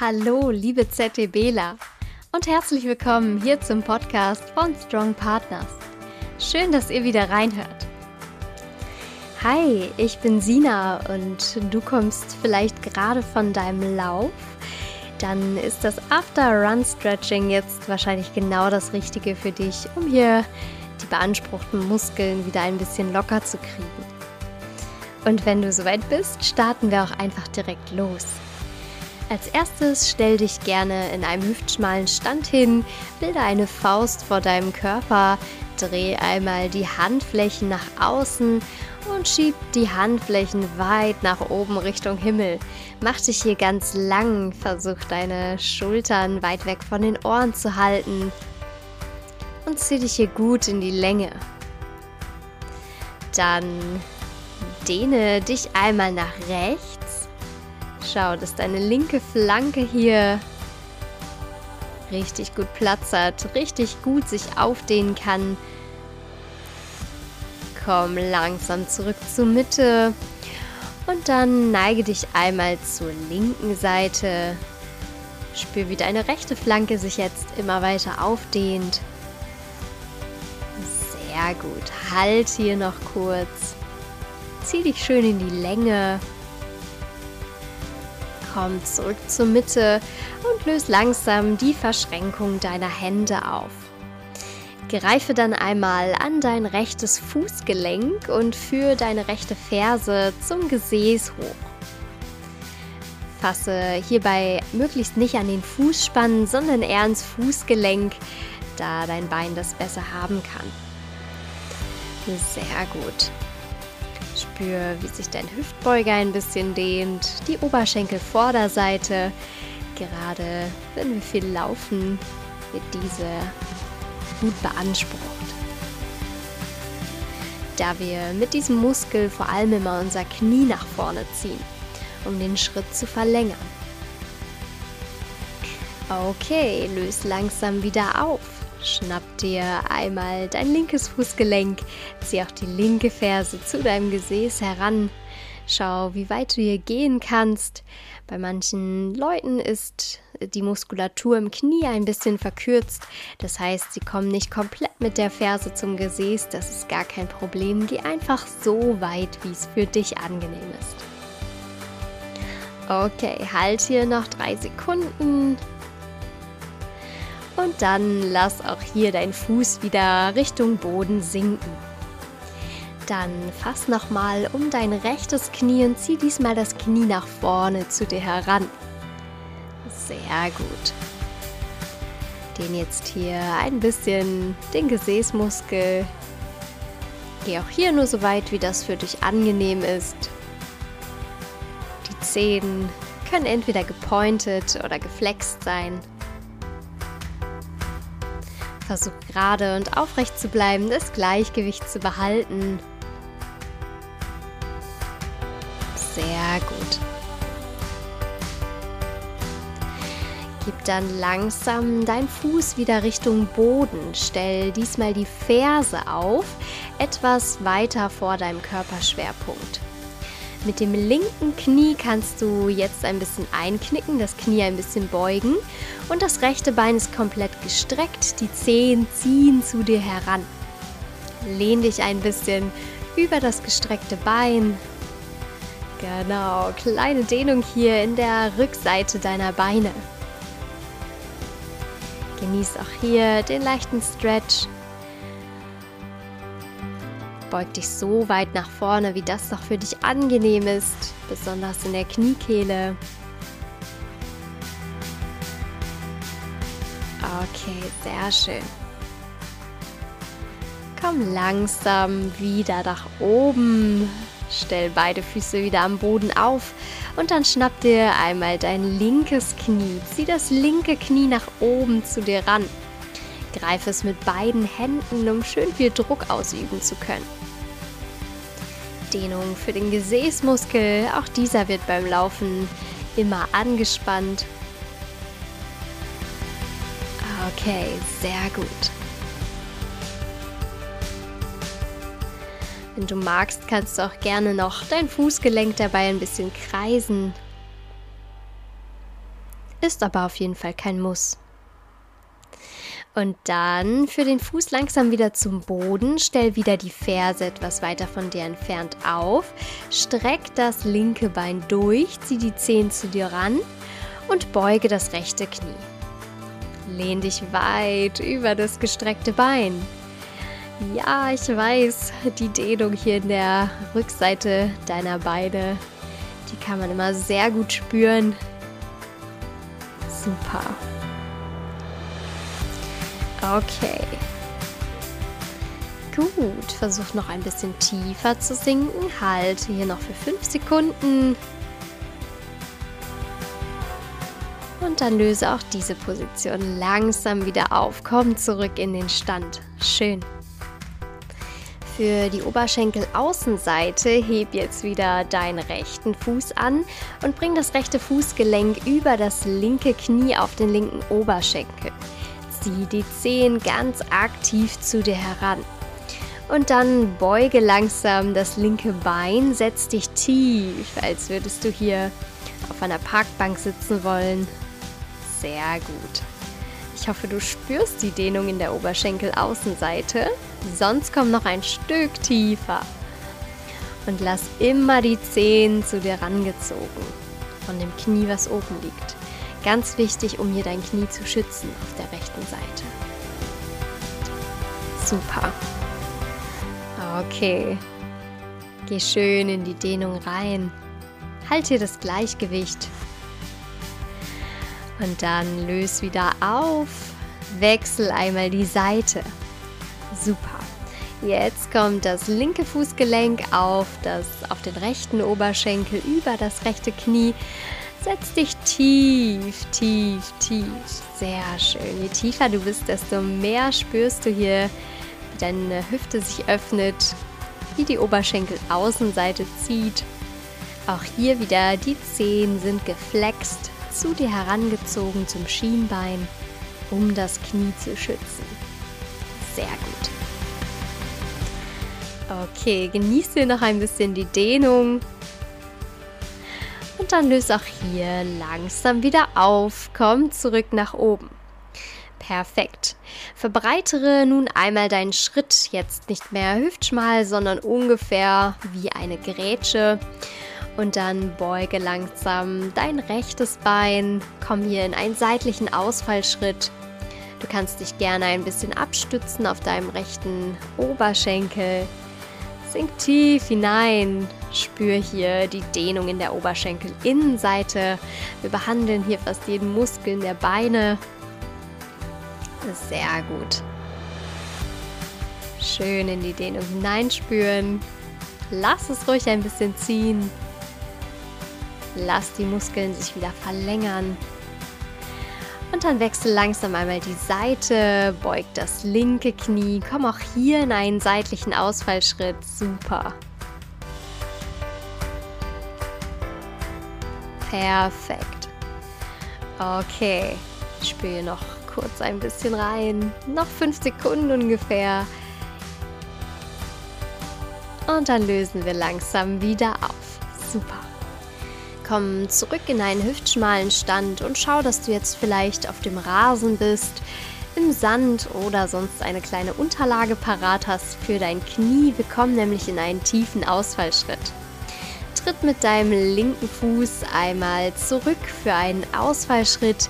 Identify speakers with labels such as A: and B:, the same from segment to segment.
A: Hallo, liebe ZTBler und herzlich willkommen hier zum Podcast von Strong Partners. Schön, dass ihr wieder reinhört. Hi, ich bin Sina und du kommst vielleicht gerade von deinem Lauf. Dann ist das After Run Stretching jetzt wahrscheinlich genau das Richtige für dich, um hier die beanspruchten Muskeln wieder ein bisschen locker zu kriegen. Und wenn du soweit bist, starten wir auch einfach direkt los. Als erstes stell dich gerne in einem hüftschmalen Stand hin, bilde eine Faust vor deinem Körper, dreh einmal die Handflächen nach außen und schieb die Handflächen weit nach oben Richtung Himmel. Mach dich hier ganz lang, versuch deine Schultern weit weg von den Ohren zu halten und zieh dich hier gut in die Länge. Dann dehne dich einmal nach rechts Schau, dass deine linke Flanke hier richtig gut Platz hat, richtig gut sich aufdehnen kann. Komm langsam zurück zur Mitte und dann neige dich einmal zur linken Seite. Spür, wie deine rechte Flanke sich jetzt immer weiter aufdehnt. Sehr gut. Halt hier noch kurz. Zieh dich schön in die Länge. Komm zurück zur Mitte und löse langsam die Verschränkung deiner Hände auf. Greife dann einmal an dein rechtes Fußgelenk und führe deine rechte Ferse zum Gesäß hoch. Fasse hierbei möglichst nicht an den Fußspannen, sondern eher ans Fußgelenk, da dein Bein das besser haben kann. Sehr gut. Spür, wie sich dein Hüftbeuger ein bisschen dehnt, die Oberschenkelvorderseite. Gerade wenn wir viel laufen, wird diese gut beansprucht. Da wir mit diesem Muskel vor allem immer unser Knie nach vorne ziehen, um den Schritt zu verlängern. Okay, löst langsam wieder auf. Schnapp dir einmal dein linkes Fußgelenk, zieh auch die linke Ferse zu deinem Gesäß heran. Schau, wie weit du hier gehen kannst. Bei manchen Leuten ist die Muskulatur im Knie ein bisschen verkürzt. Das heißt, sie kommen nicht komplett mit der Ferse zum Gesäß. Das ist gar kein Problem. Geh einfach so weit, wie es für dich angenehm ist. Okay, halt hier noch drei Sekunden. Und dann lass auch hier dein Fuß wieder Richtung Boden sinken. Dann fass nochmal um dein rechtes Knie und zieh diesmal das Knie nach vorne zu dir heran. Sehr gut. Den jetzt hier ein bisschen den Gesäßmuskel. Geh auch hier nur so weit, wie das für dich angenehm ist. Die Zehen können entweder gepointet oder geflext sein. Versuch gerade und aufrecht zu bleiben, das Gleichgewicht zu behalten. Sehr gut. Gib dann langsam deinen Fuß wieder Richtung Boden. Stell diesmal die Ferse auf, etwas weiter vor deinem Körperschwerpunkt. Mit dem linken Knie kannst du jetzt ein bisschen einknicken, das Knie ein bisschen beugen und das rechte Bein ist komplett gestreckt, die Zehen ziehen zu dir heran. Lehn dich ein bisschen über das gestreckte Bein. Genau, kleine Dehnung hier in der Rückseite deiner Beine. Genieß auch hier den leichten Stretch Beug dich so weit nach vorne, wie das doch für dich angenehm ist, besonders in der Kniekehle. Okay, sehr schön. Komm langsam wieder nach oben. Stell beide Füße wieder am Boden auf und dann schnapp dir einmal dein linkes Knie. Zieh das linke Knie nach oben zu dir ran. Greif es mit beiden Händen, um schön viel Druck ausüben zu können. Dehnung für den Gesäßmuskel, auch dieser wird beim Laufen immer angespannt. Okay, sehr gut. Wenn du magst, kannst du auch gerne noch dein Fußgelenk dabei ein bisschen kreisen. ist aber auf jeden Fall kein Muss. Und dann für den Fuß langsam wieder zum Boden. Stell wieder die Ferse etwas weiter von dir entfernt auf. Streck das linke Bein durch, zieh die Zehen zu dir ran und beuge das rechte Knie. Lehn dich weit über das gestreckte Bein. Ja, ich weiß, die Dehnung hier in der Rückseite deiner Beine, die kann man immer sehr gut spüren. Super. Okay. Gut, versuch noch ein bisschen tiefer zu sinken. Halte hier noch für 5 Sekunden. Und dann löse auch diese Position langsam wieder auf. Komm zurück in den Stand. Schön. Für die Oberschenkelaußenseite heb jetzt wieder deinen rechten Fuß an und bring das rechte Fußgelenk über das linke Knie auf den linken Oberschenkel. Zieh die Zehen ganz aktiv zu dir heran. Und dann beuge langsam das linke Bein, setz dich tief, als würdest du hier auf einer Parkbank sitzen wollen. Sehr gut. Ich hoffe, du spürst die Dehnung in der Oberschenkelaußenseite. Sonst komm noch ein Stück tiefer. Und lass immer die Zehen zu dir rangezogen. Von dem Knie, was oben liegt. Ganz wichtig, um hier dein Knie zu schützen auf der rechten Seite. Super. Okay. Geh schön in die Dehnung rein. Halt hier das Gleichgewicht. Und dann löse wieder auf. Wechsel einmal die Seite. Super. Jetzt kommt das linke Fußgelenk auf, das, auf den rechten Oberschenkel über das rechte Knie. Setz dich tief, tief, tief. Sehr schön. Je tiefer du bist, desto mehr spürst du hier, wie deine Hüfte sich öffnet, wie die Oberschenkelaußenseite zieht. Auch hier wieder, die Zehen sind geflext, zu dir herangezogen zum Schienbein, um das Knie zu schützen. Sehr gut. Okay, genieße noch ein bisschen die Dehnung. Dann löse auch hier langsam wieder auf. Komm zurück nach oben. Perfekt. Verbreitere nun einmal deinen Schritt jetzt nicht mehr hüftschmal, sondern ungefähr wie eine Grätsche. Und dann beuge langsam dein rechtes Bein. Komm hier in einen seitlichen Ausfallschritt. Du kannst dich gerne ein bisschen abstützen auf deinem rechten Oberschenkel. Sink tief hinein. Spür hier die Dehnung in der Oberschenkelinnenseite. Wir behandeln hier fast jeden Muskel der Beine. Sehr gut. Schön in die Dehnung hineinspüren. Lass es ruhig ein bisschen ziehen. Lass die Muskeln sich wieder verlängern. Und dann wechsel langsam einmal die Seite, beug das linke Knie, komm auch hier in einen seitlichen Ausfallschritt. Super. Perfekt. Okay, spüre noch kurz ein bisschen rein. Noch fünf Sekunden ungefähr. Und dann lösen wir langsam wieder auf. Super. Komm zurück in einen hüftschmalen Stand und schau, dass du jetzt vielleicht auf dem Rasen bist, im Sand oder sonst eine kleine Unterlage parat hast für dein Knie. Wir kommen nämlich in einen tiefen Ausfallschritt. Tritt mit deinem linken Fuß einmal zurück für einen Ausfallschritt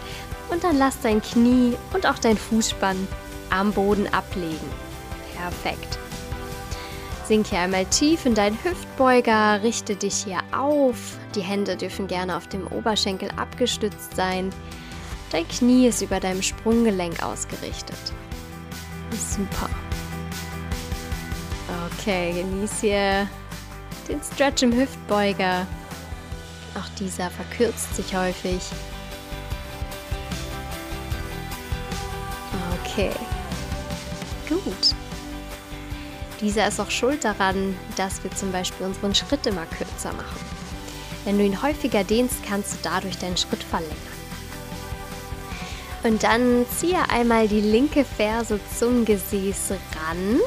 A: und dann lass dein Knie und auch dein Fußspann am Boden ablegen. Perfekt. Sink hier einmal tief in deinen Hüftbeuger, richte dich hier auf. Die Hände dürfen gerne auf dem Oberschenkel abgestützt sein. Dein Knie ist über deinem Sprunggelenk ausgerichtet. Super. Okay, genieß hier den Stretch im Hüftbeuger. Auch dieser verkürzt sich häufig. Okay. Gut. Dieser ist auch schuld daran, dass wir zum Beispiel unseren Schritt immer kürzer machen. Wenn du ihn häufiger dehnst, kannst du dadurch deinen Schritt verlängern. Und dann ziehe einmal die linke Ferse zum Gesäß ran.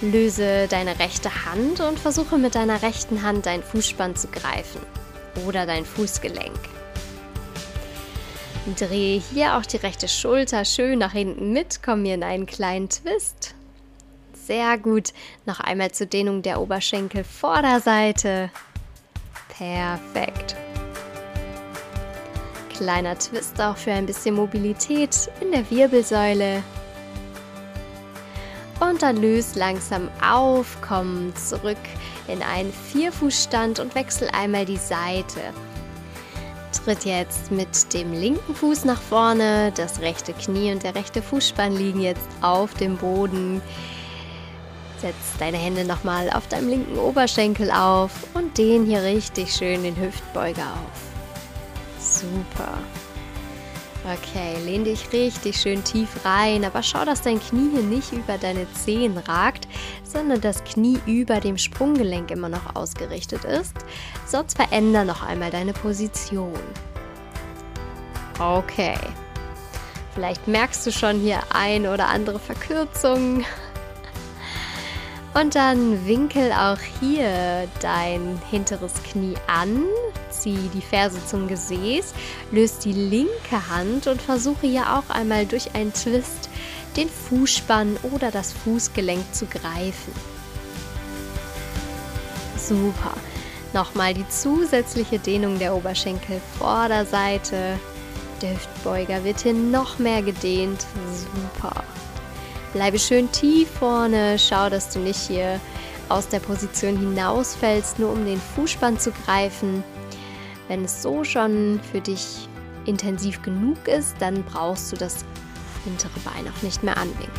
A: Löse deine rechte Hand und versuche mit deiner rechten Hand dein Fußspann zu greifen oder dein Fußgelenk. Drehe hier auch die rechte Schulter schön nach hinten mit. Komm hier in einen kleinen Twist. Sehr gut. Noch einmal zur Dehnung der Oberschenkel Vorderseite. Perfekt. Kleiner Twist auch für ein bisschen Mobilität in der Wirbelsäule. Und dann löst langsam auf, komm zurück in einen Vierfußstand und wechsel einmal die Seite. Tritt jetzt mit dem linken Fuß nach vorne, das rechte Knie und der rechte Fußspann liegen jetzt auf dem Boden. Setz deine Hände nochmal auf deinem linken Oberschenkel auf und dehn hier richtig schön den Hüftbeuger auf. Super. Okay, lehn dich richtig schön tief rein, aber schau, dass dein Knie hier nicht über deine Zehen ragt, sondern das Knie über dem Sprunggelenk immer noch ausgerichtet ist. Sonst veränder noch einmal deine Position. Okay. Vielleicht merkst du schon hier ein oder andere Verkürzung. Und dann winkel auch hier dein hinteres Knie an, zieh die Ferse zum Gesäß, löst die linke Hand und versuche hier auch einmal durch einen Twist den Fußspann oder das Fußgelenk zu greifen. Super. Nochmal die zusätzliche Dehnung der Oberschenkel Vorderseite. Der Hüftbeuger wird hier noch mehr gedehnt. Super. Bleibe schön tief vorne. Schau, dass du nicht hier aus der Position hinausfällst, nur um den Fußspann zu greifen. Wenn es so schon für dich intensiv genug ist, dann brauchst du das hintere Bein auch nicht mehr anwinkeln.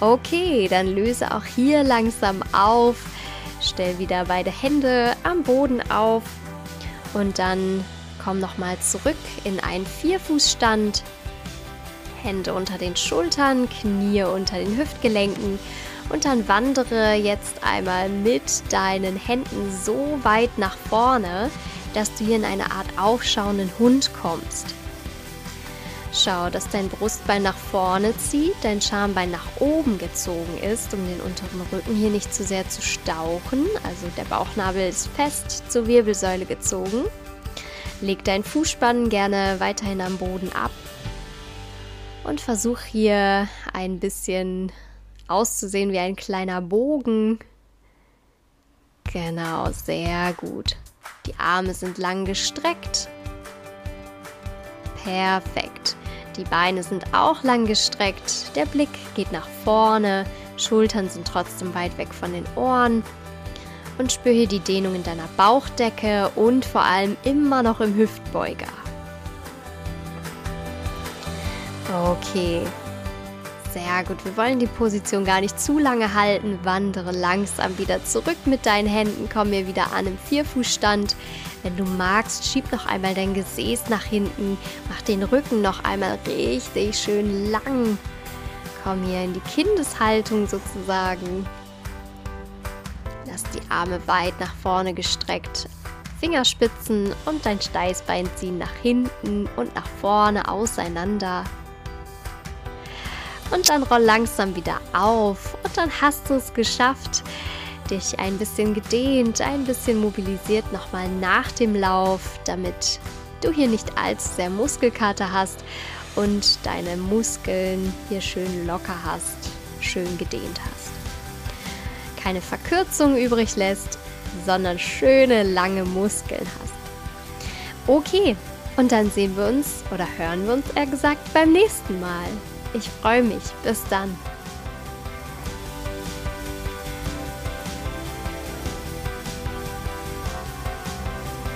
A: Okay, dann löse auch hier langsam auf. Stell wieder beide Hände am Boden auf und dann komm nochmal zurück in einen Vierfußstand. Hände unter den Schultern, Knie unter den Hüftgelenken und dann wandere jetzt einmal mit deinen Händen so weit nach vorne, dass du hier in eine Art aufschauenden Hund kommst. Schau, dass dein Brustbein nach vorne zieht, dein Schambein nach oben gezogen ist, um den unteren Rücken hier nicht zu sehr zu stauchen. Also der Bauchnabel ist fest zur Wirbelsäule gezogen. Leg deinen Fußspann gerne weiterhin am Boden ab und versuch hier ein bisschen auszusehen wie ein kleiner Bogen. Genau, sehr gut. Die Arme sind lang gestreckt. Perfekt. Die Beine sind auch lang gestreckt. Der Blick geht nach vorne. Schultern sind trotzdem weit weg von den Ohren. Und spür hier die Dehnung in deiner Bauchdecke und vor allem immer noch im Hüftbeuger. Okay. Sehr gut. Wir wollen die Position gar nicht zu lange halten. Wandere langsam wieder zurück mit deinen Händen. Komm mir wieder an im Vierfußstand. Wenn du magst, schieb noch einmal dein Gesäß nach hinten. Mach den Rücken noch einmal richtig schön lang. Komm hier in die Kindeshaltung sozusagen. Lass die Arme weit nach vorne gestreckt. Fingerspitzen und dein Steißbein ziehen nach hinten und nach vorne auseinander. Und dann roll langsam wieder auf und dann hast du es geschafft. Dich ein bisschen gedehnt, ein bisschen mobilisiert nochmal nach dem Lauf, damit du hier nicht allzu sehr Muskelkater hast und deine Muskeln hier schön locker hast, schön gedehnt hast. Keine Verkürzung übrig lässt, sondern schöne lange Muskeln hast. Okay, und dann sehen wir uns oder hören wir uns eher gesagt beim nächsten Mal. Ich freue mich. Bis dann.